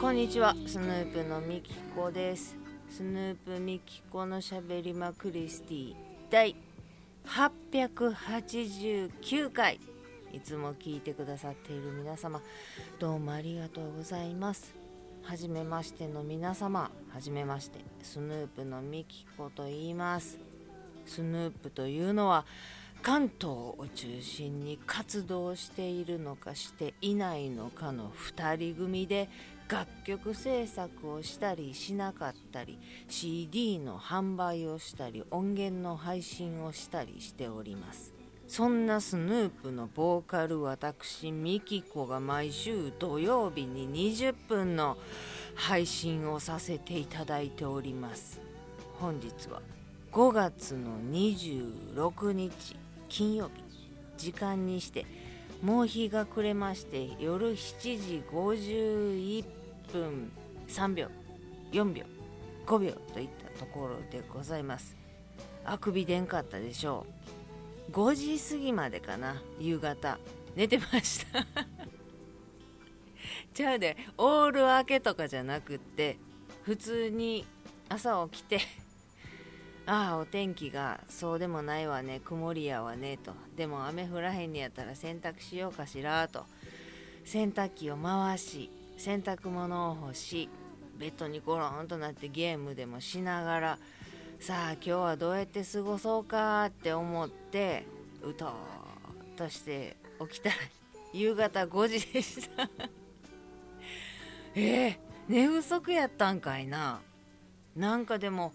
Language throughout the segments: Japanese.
こんにちはスヌープのみきこです。スヌープみきこのしゃべりまクリスティ第889回。いつも聞いてくださっている皆様どうもありがとうございます。はじめましての皆様はじめましてスヌープのみきこと言います。スヌープというのは関東を中心に活動しているのかしていないのかの2人組で楽曲制作をしたりしなかったり CD の販売をしたり音源の配信をしたりしております。そんなスヌープのボーカル私ミキコが毎週土曜日に20分の配信をさせていただいております。本日は5月の26日金曜日。時間にしてもう日が暮れまして夜7時51分3秒4秒5秒といったところでございます。あくびでんかったでしょう。5時過ぎまでかな夕方。寝てました。じゃあねオール明けとかじゃなくって普通に朝起きて ああお天気がそうでもないわね曇りやわねと。でも雨降らへんにやったら洗濯しようかしらと。洗濯機を回し洗濯物を干しベッドにゴロンとなってゲームでもしながらさあ今日はどうやって過ごそうかって思ってうとーっとして起きたら 夕方5時でした。えー、寝不足やったんかいな。なんかでも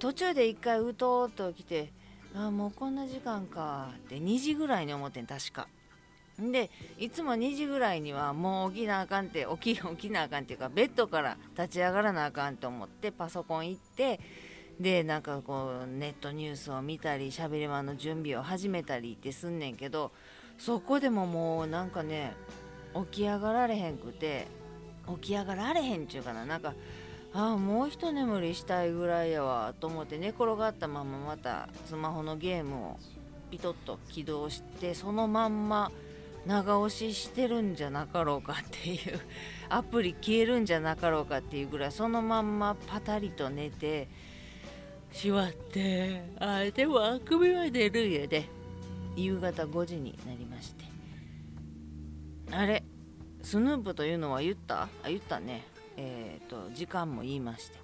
途中で一回うとーっと起きてあもうこんな時間かって2時ぐらいに思ってん確か。でいつも2時ぐらいにはもう起きなあかんって起き起きなあかんっていうかベッドから立ち上がらなあかんと思ってパソコン行ってでなんかこうネットニュースを見たりしゃべり場の準備を始めたりってすんねんけどそこでももうなんかね起き上がられへんくて起き上がられへんっちゅうかななんかああもう一眠りしたいぐらいやわと思って寝転がったまままたスマホのゲームをピトッと起動してそのまんま長押ししてるんじゃなかろうかっていうアプリ消えるんじゃなかろうかっていうぐらいそのまんまパタリと寝てしまってあでもあくびは出るんやで。夕方5時になりまして。あれスヌープというのは言った？あ言ったね。えっ、ー、と時間も言いまして。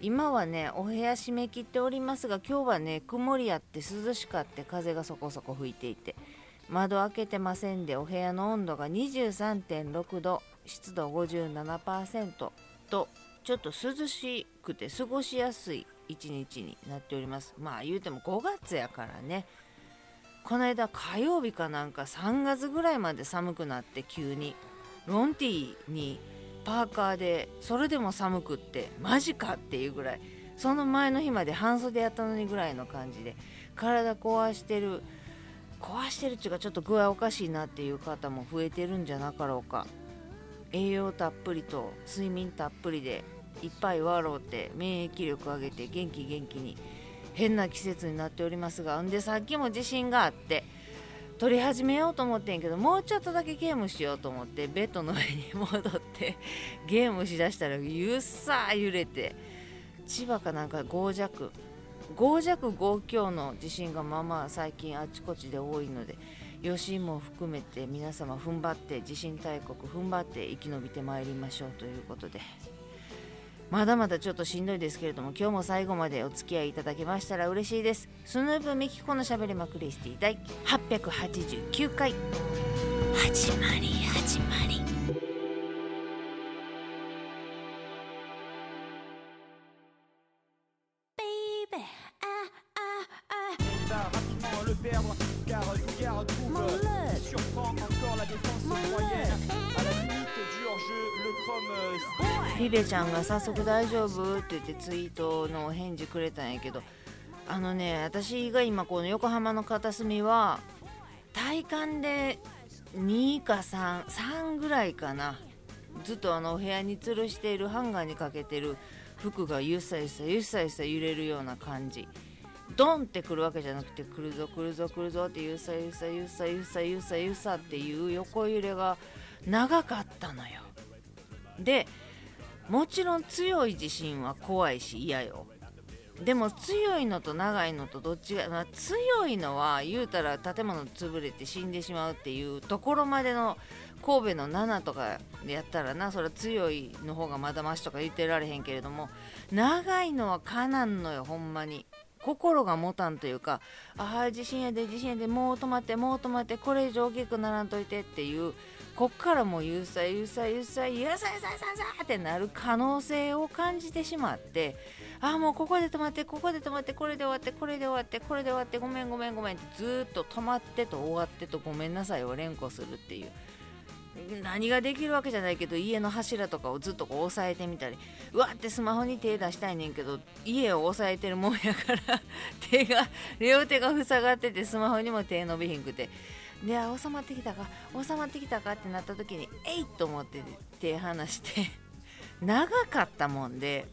今はねお部屋閉め切っておりますが今日はね曇りあって涼しかって風がそこそこ吹いていて。窓開けてませんでお部屋の温度が23.6度湿度57%とちょっと涼しくて過ごしやすい一日になっております。まあ言うても5月やからね。この間火曜日かなんか3月ぐらいまで寒くなって急にロンティーにパーカーでそれでも寒くってマジかっていうぐらいその前の日まで半袖やったのにぐらいの感じで体壊してる壊してるっていうかちょっと具合おかしいなっていう方も増えてるんじゃなかろうか。栄養たっぷりと睡眠たっぷりでいっぱい笑うて免疫力上げて元気元気に変な季節になっておりますがんでさっきも地震があって撮り始めようと思ってんけどもうちょっとだけゲームしようと思ってベッドの上に戻って ゲームしだしたらゆっさー揺れて千葉かなんか5弱5弱5強の地震がまあまあ最近あちこちで多いので余震も含めて皆様踏ん張って地震大国踏ん張って生き延びてまいりましょうということで。まだまだちょっとしんどいですけれども今日も最後までお付き合いいただけましたら嬉しいです。スヌープミキコのしゃべりまクリスティ第889回。始まり始まり。ベちゃんが早速大丈夫って言ってツイートのお返事くれたんやけどあのね私が今この横浜の片隅は体感で2か33ぐらいかな。ずっとあのお部屋に吊るしているハンガーにかけてる服がゆさゆさゆさゆさ揺れるような感じ。ドンってくるわけじゃなくて来るぞ来るぞ来るぞってゆさゆさゆさゆさゆさゆさっていう横揺れが長かったのよ。でもちろん強い地震は怖いし嫌よ。でも強いのと長いのとどっちが、まあ、強いのは言うたら建物潰れて死んでしまうっていうところまでの神戸の7とかでやったらなそれは強いの方がまだましとか言ってられへんけれども長いのはかなんのよほんまに。心が持たんというかああ地震やで地震やでもう止まってもう止まってこれ以上大きくならんといてっていうこっからもうゆさゆさゆさゆさゆさゆさってなる可能性を感じてしまってああもうここで止まってここで止まってこれで終わってこれで終わってこれで終わってごめんごめんごめんってずっと止まってと終わってとごめんなさいを連呼するっていう。何ができるわけじゃないけど家の柱とかをずっとこう押さえてみたり。うわってスマホに手出したいねんけど家を押さえてるもんやから手が両手が塞がっててスマホにも手伸びひんくて。で収まってきたか収まってきたかってなった時にえいっと思って手離して 長かったもんで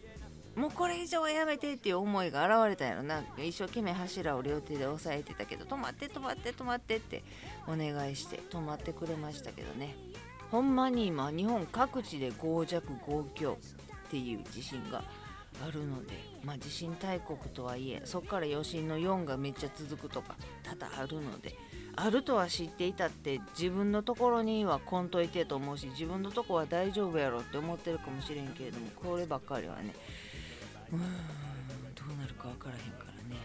もうこれ以上はやめてっていう思いが現れたんやろな。一生懸命柱を両手で押さえてたけど止まって止まって止まってってお願いして止まってくれましたけどね。ほんまに今日本各地で5弱5強っていう地震があるので、まあ、地震大国とはいえそこから余震の4がめっちゃ続くとか多々あるのであるとは知っていたって自分のところにはこんといてと思うし自分のとこは大丈夫やろって思ってるかもしれんけれどもこればっかりはねうーんどうなるか分からへんからね。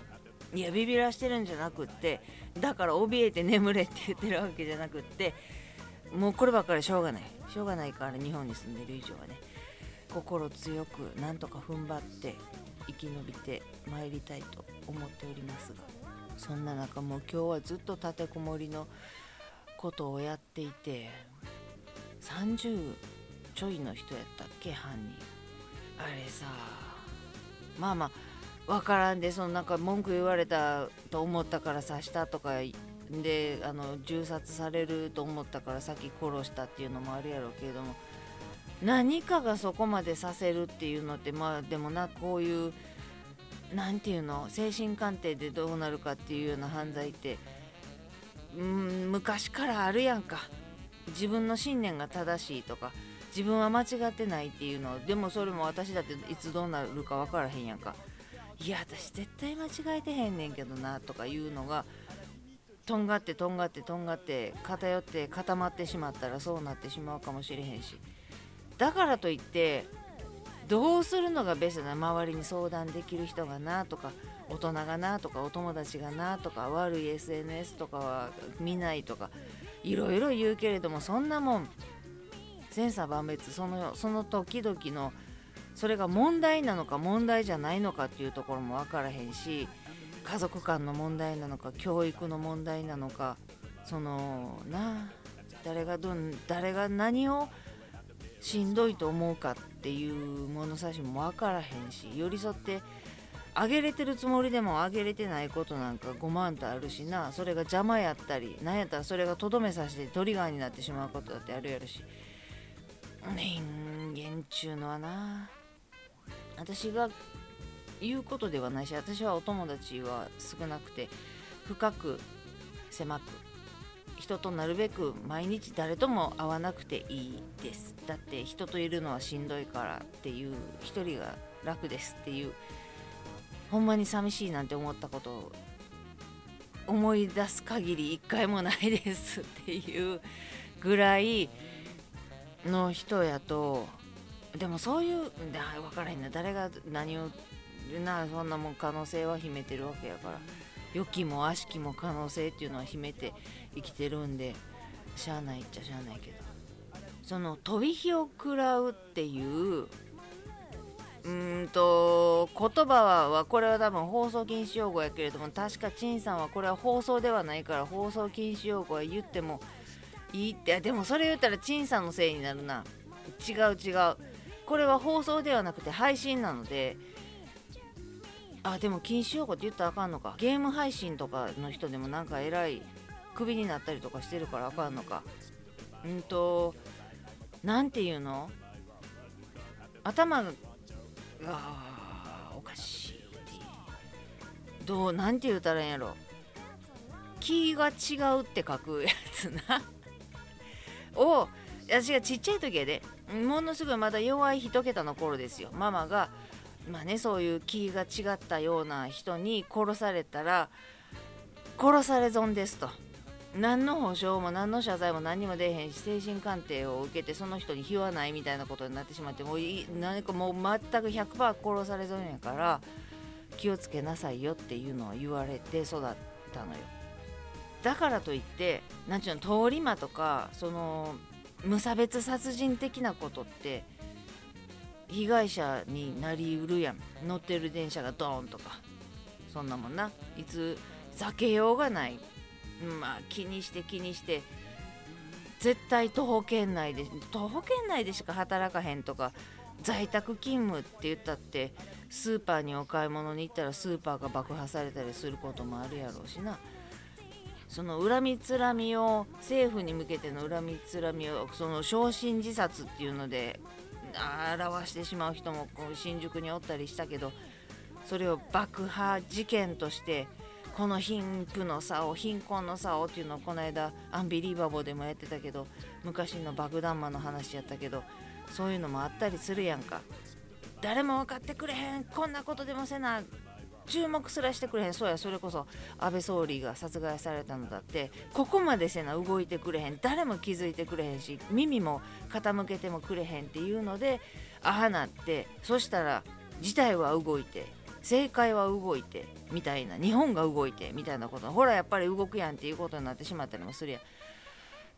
いやビビらしてるんじゃなくってだから怯えて眠れって言ってるわけじゃなくってもうこればっかりしょうがない。しょうがないから日本に住んでる以上はね。心強くなんとか踏ん張って生き延びてまいりたいと思っておりますが。そんな中もう今日はずっと立てこもりのことをやっていて30ちょいの人やったっけ犯人。あれさまあまあ分からんでそのなんか文句言われたと思ったから刺したとかであの銃殺されると思ったから先殺したっていうのもあるやろうけれども何かがそこまでさせるっていうのってまあでもなこういう何て言うの？精神鑑定でどうなるかっていうような犯罪ってうん昔からあるやんか。自分の信念が正しいとか自分は間違ってないっていうの。でもそれも私だっていつどうなるか分からへんやんか。いや私絶対間違えてへんねんけどなとかいうのがとんがってとんがってとんがって偏って固まってしまったらそうなってしまうかもしれへんし。だからといってどうするのがベストな周りに相談できる人がなとか大人がなとかお友達がなとか悪い SNS とかは見ないとかいろいろ言うけれどもそんなもん千差万別そのその時々のそれが問題なのか問題じゃないのかっていうところも分からへんし家族間の問題なのか教育の問題なのかそのな誰がどん誰が何をしんどいと思うかっていう物差しも分からへんし寄り添ってあげれてるつもりでもあげれてないことなんか5万とあるしなそれが邪魔やったりなんやったらそれがとどめさせてトリガーになってしまうことだってあるやろし。人間ちゅうのはな私が言うことではないし私はお友達は少なくて深く狭く人となるべく毎日誰とも会わなくていいです。だって人といるのはしんどいからっていう一人が楽ですっていうほんまに寂しいなんて思ったことを思い出す限り一回もないですっていうぐらいの人やとでもそういう分からへんな。誰が何をなそんなもん可能性は秘めてるわけやから。良きも悪しきも可能性っていうのは秘めて生きてるんでしゃあないっちゃしゃあないけど。その飛び火を食らうっていううんと言葉はこれは多分放送禁止用語やけれども確か陳さんはこれは放送ではないから放送禁止用語は言ってもいいって。でもそれ言ったら陳さんのせいになるな。違う違う。これは放送ではなくて配信なのであでも禁止用語って言ったらあかんのか。ゲーム配信とかの人でもなんか偉いクビになったりとかしてるからあかんのか。うんとなんていうの？頭がおかしいどうなんて言うたらいいんやろ。気が違うって書くやつな。を私がちっちゃい時やで。ものすごいまだ弱い一桁の頃ですよ。ママがまあねそういう気が違ったような人に殺されたら殺され損ですと。何の保証も何の謝罪も何にも出えへんし精神鑑定を受けてその人に非はないみたいなことになってしまってもう何かもう全く100%殺され損やから気をつけなさいよっていうのは言われて育ったのよ。だからといって何ちゅうの通り魔とかその無差別殺人的なことって被害者になりうるやん。乗ってる電車がドーンとか。そんなもんな。いつ避けようがない。まあ気にして気にして。絶対徒歩圏内で徒歩圏内でしか働かへんとか。在宅勤務って言ったってスーパーにお買い物に行ったらスーパーが爆破されたりすることもあるやろうしな。その恨みつらみを政府に向けての恨みつらみをその焼身自殺っていうので表してしまう人もこう新宿におったりしたけどそれを爆破事件としてこの貧富の差を貧困の差をっていうのをこの間アンビリーバボーでもやってたけど昔の爆弾魔の話やったけどそういうのもあったりするやんか。誰も分かってくれへんこんなことでもせな注目すらしてくれへん。そうやそれこそ安倍総理が殺害されたのだってここまでせな動いてくれへん。誰も気づいてくれへんし耳も傾けてもくれへんっていうのでああなってそしたら事態は動いて正解は動いてみたいな日本が動いてみたいなこと。ほらやっぱり動くやんっていうことになってしまったりもするやん。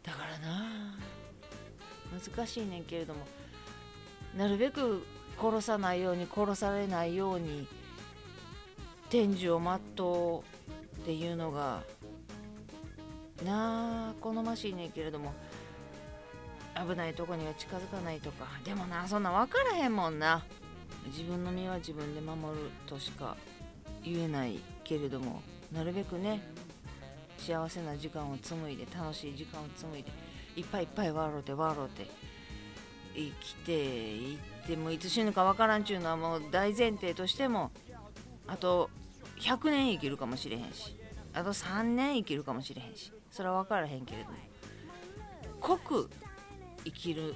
だからな難しいねんけれどもなるべく殺さないように殺されないように天寿を全うっていうのがなあ好ましいねんけれども危ないとこには近づかないとか。でもなそんな分からへんもんな。自分の身は自分で守るとしか言えないけれどもなるべくね幸せな時間を紡いで楽しい時間を紡いでいっぱいいっぱい笑うて笑うて生きていってもいつ死ぬかわからんちゅうのはもう大前提としてもあと100年生きるかもしれへんし。あと3年生きるかもしれへんし。それは分からへんけれども。濃く生きる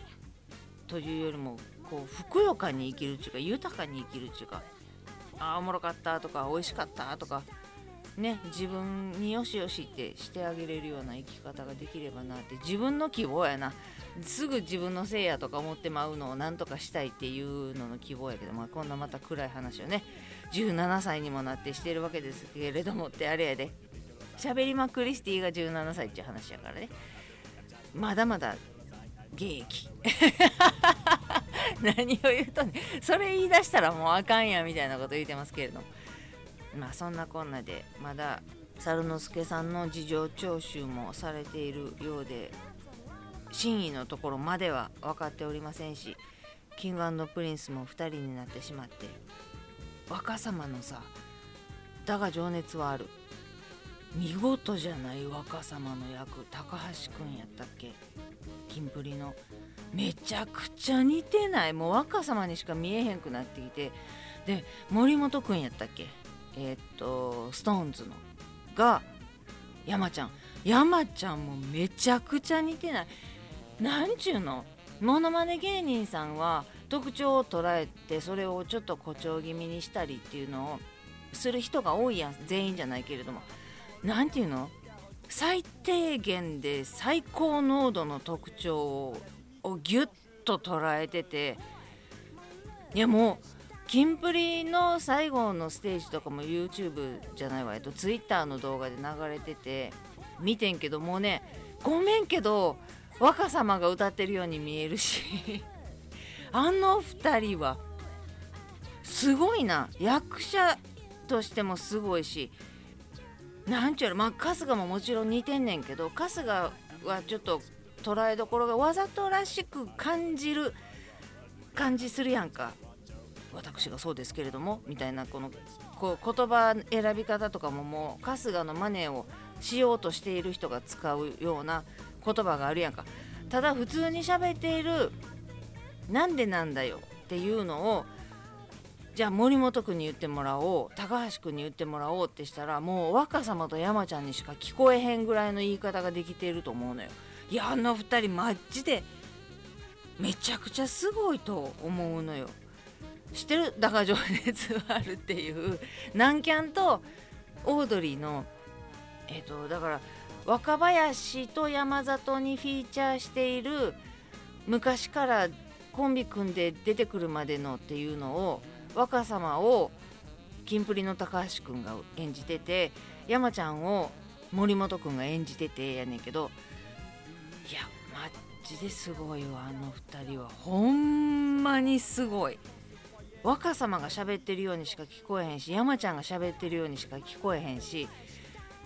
というよりもこうふくよかに生きるっていうか豊かに生きるっていうかああおもろかったとか美味しかったとかね自分によしよしってしてあげれるような生き方ができればなって自分の希望やな。すぐ自分のせいやとか思ってまうのを何とかしたいっていうのの希望やけど、まあ、こんなまた暗い話をね17歳にもなってしてるわけですけれどもってあれやで。喋りまクリスティが17歳っていう話やからね。まだまだ現役。何を言うとねそれ言い出したらもうあかんやみたいなこと言ってますけれども。まあそんなこんなでまだ猿之助さんの事情聴取もされているようで真意のところまでは分かっておりませんしキングプリンスも2人になってしまって若様のさだが情熱はある。見事じゃない若様の役高橋くんやったっけ？キンプリの。めちゃくちゃ似てない。もう若様にしか見えへんくなってきて。で森本くんやったっけ？えー、っと SixTONES の。が山ちゃん。山ちゃんもめちゃくちゃ似てない。なんちゅうの？モノマネ芸人さんは特徴を捉えてそれをちょっと誇張気味にしたりっていうのをする人が多いやん全員じゃないけれども。何て言うの？最低限で最高濃度の特徴をギュッと捉えてて。いやもうキンプリの最後のステージとかも YouTube じゃないわ。えっと Twitter の動画で流れてて。見てんけどもうねごめんけど若様が歌ってるように見えるし。あの2人はすごいな。役者としてもすごいし。なんちゅうのまあ春日ももちろん似てんねんけど春日はちょっと捉えどころがわざとらしく感じる感じするやんか。私がそうですけれどもみたいなこのこう言葉選び方とかももう春日のマネーをしようとしている人が使うような言葉があるやんかただ普通に喋っている「なんでなんだよ」っていうのをじゃあ森本君に言ってもらおう高橋君に言ってもらおうってしたらもう若様と山ちゃんにしか聞こえへんぐらいの言い方ができていると思うのよ。いやあの2人マジでめちゃくちゃすごいと思うのよ。知ってる？だから情熱はあるっていう南キャンとオードリーのえっ、とだから若林と山里にフィーチャーしている昔からコンビ組んで出てくるまでのっていうのを若様をキンプリの高橋君が演じてて山ちゃんを森本君が演じててやねんけどいやマジですごいわあの2人は。ほんまにすごい。若様が喋ってるようにしか聞こえへんし山ちゃんが喋ってるようにしか聞こえへんし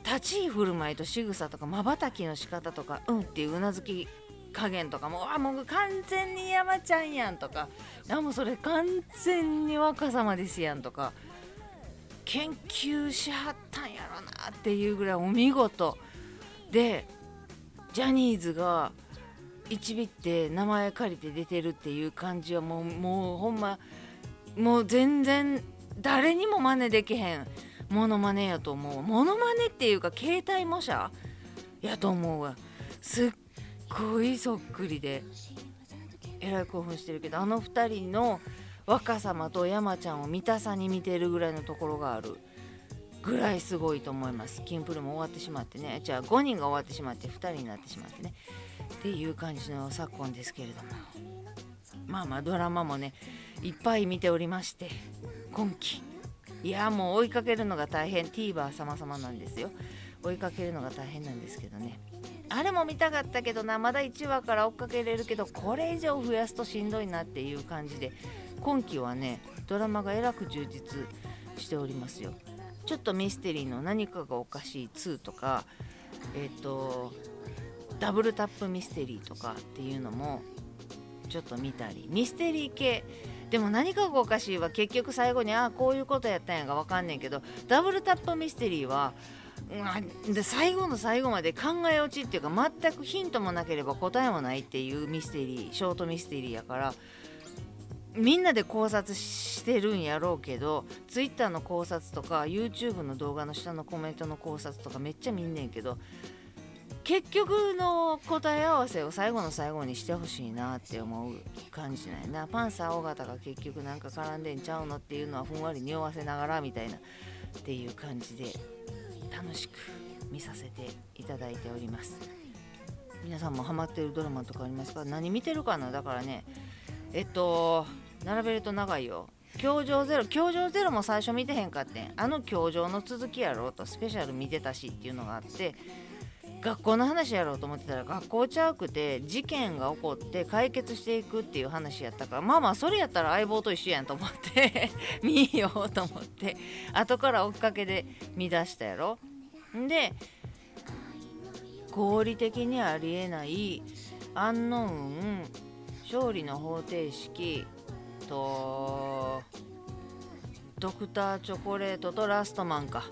立ち居振る舞いと仕草とかまばたきの仕方とかうんっていううなずき加減とかもあもう完全に山ちゃんやんとか。あもうそれ完全に若様ですやんとか。研究しはったんやろなっていうぐらいお見事。でジャニーズが一ビって名前借りて出てるっていう感じはもうもうほんまもう全然誰にも真似できへん。モノマネやと思う。モノマネっていうか携帯模写？やと思うわ。すっごいそっくりで。えらい興奮してるけどあの2人の若様と山ちゃんを見たさに見てるぐらいのところがある。ぐらいすごいと思います。キンプルも終わってしまってね。じゃあ5人が終わってしまって2人になってしまってね。っていう感じの昨今ですけれども。まあまあドラマもねいっぱい見ておりまして今期。いやもう追いかけるのが大変。TVer 様々なんですよ。追いかけるのが大変なんですけどね。あれも見たかったけどな。まだ1話から追っかけれるけどこれ以上増やすとしんどいなっていう感じで。今期はねドラマがえらく充実しておりますよ。ちょっとミステリーの何かがおかしい2とかえっ、ー、とダブルタップミステリーとかっていうのもちょっと見たり。ミステリー系でも何かがおかしいは結局最後にああこういうことやったんやが分かんねんけどダブルタップミステリーはで最後の最後まで考え落ちっていうか全くヒントもなければ答えもないっていうミステリーショートミステリーやからみんなで考察してるんやろうけど Twitter の考察とか YouTube の動画の下のコメントの考察とかめっちゃ見んねんけど結局の答え合わせを最後の最後にしてほしいなって思う感じなんやな。パンサー尾形が結局なんか絡んでんちゃうのっていうのはふんわり匂わせながらみたいなっていう感じで楽しく見させていただいております。皆さんもハマってるドラマとかありますか？何見てるかな？だからねえっと並べると長いよ。教場ゼロ教場ゼロも最初見てへんかってん。あの教場の続きやろうとスペシャル見てたしっていうのがあって学校の話やろうと思ってたら学校ちゃうくて事件が起こって解決していくっていう話やったからまあまあそれやったら相棒と一緒やんと思って 見ようと思って後から追っかけで見出したやろ。で合理的にありえないアンノウン勝利の方程式とドクターチョコレートとラストマンか。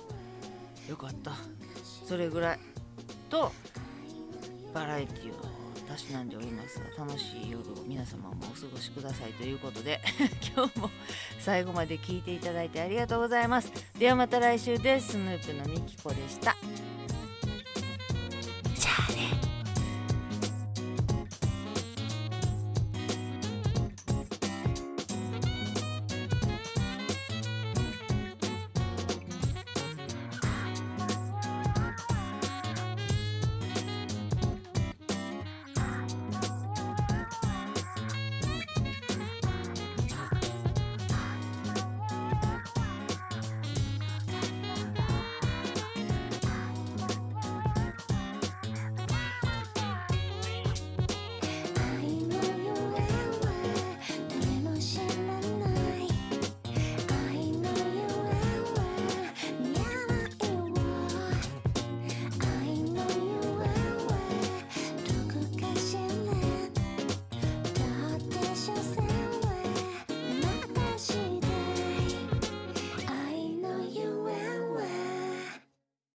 よかった。それぐらい。とバラエティをたしなんでおりますが楽しい夜を皆様もお過ごしくださいということで 今日も最後まで聞いていただいてありがとうございます。ではまた来週です。スヌープのみきこでした。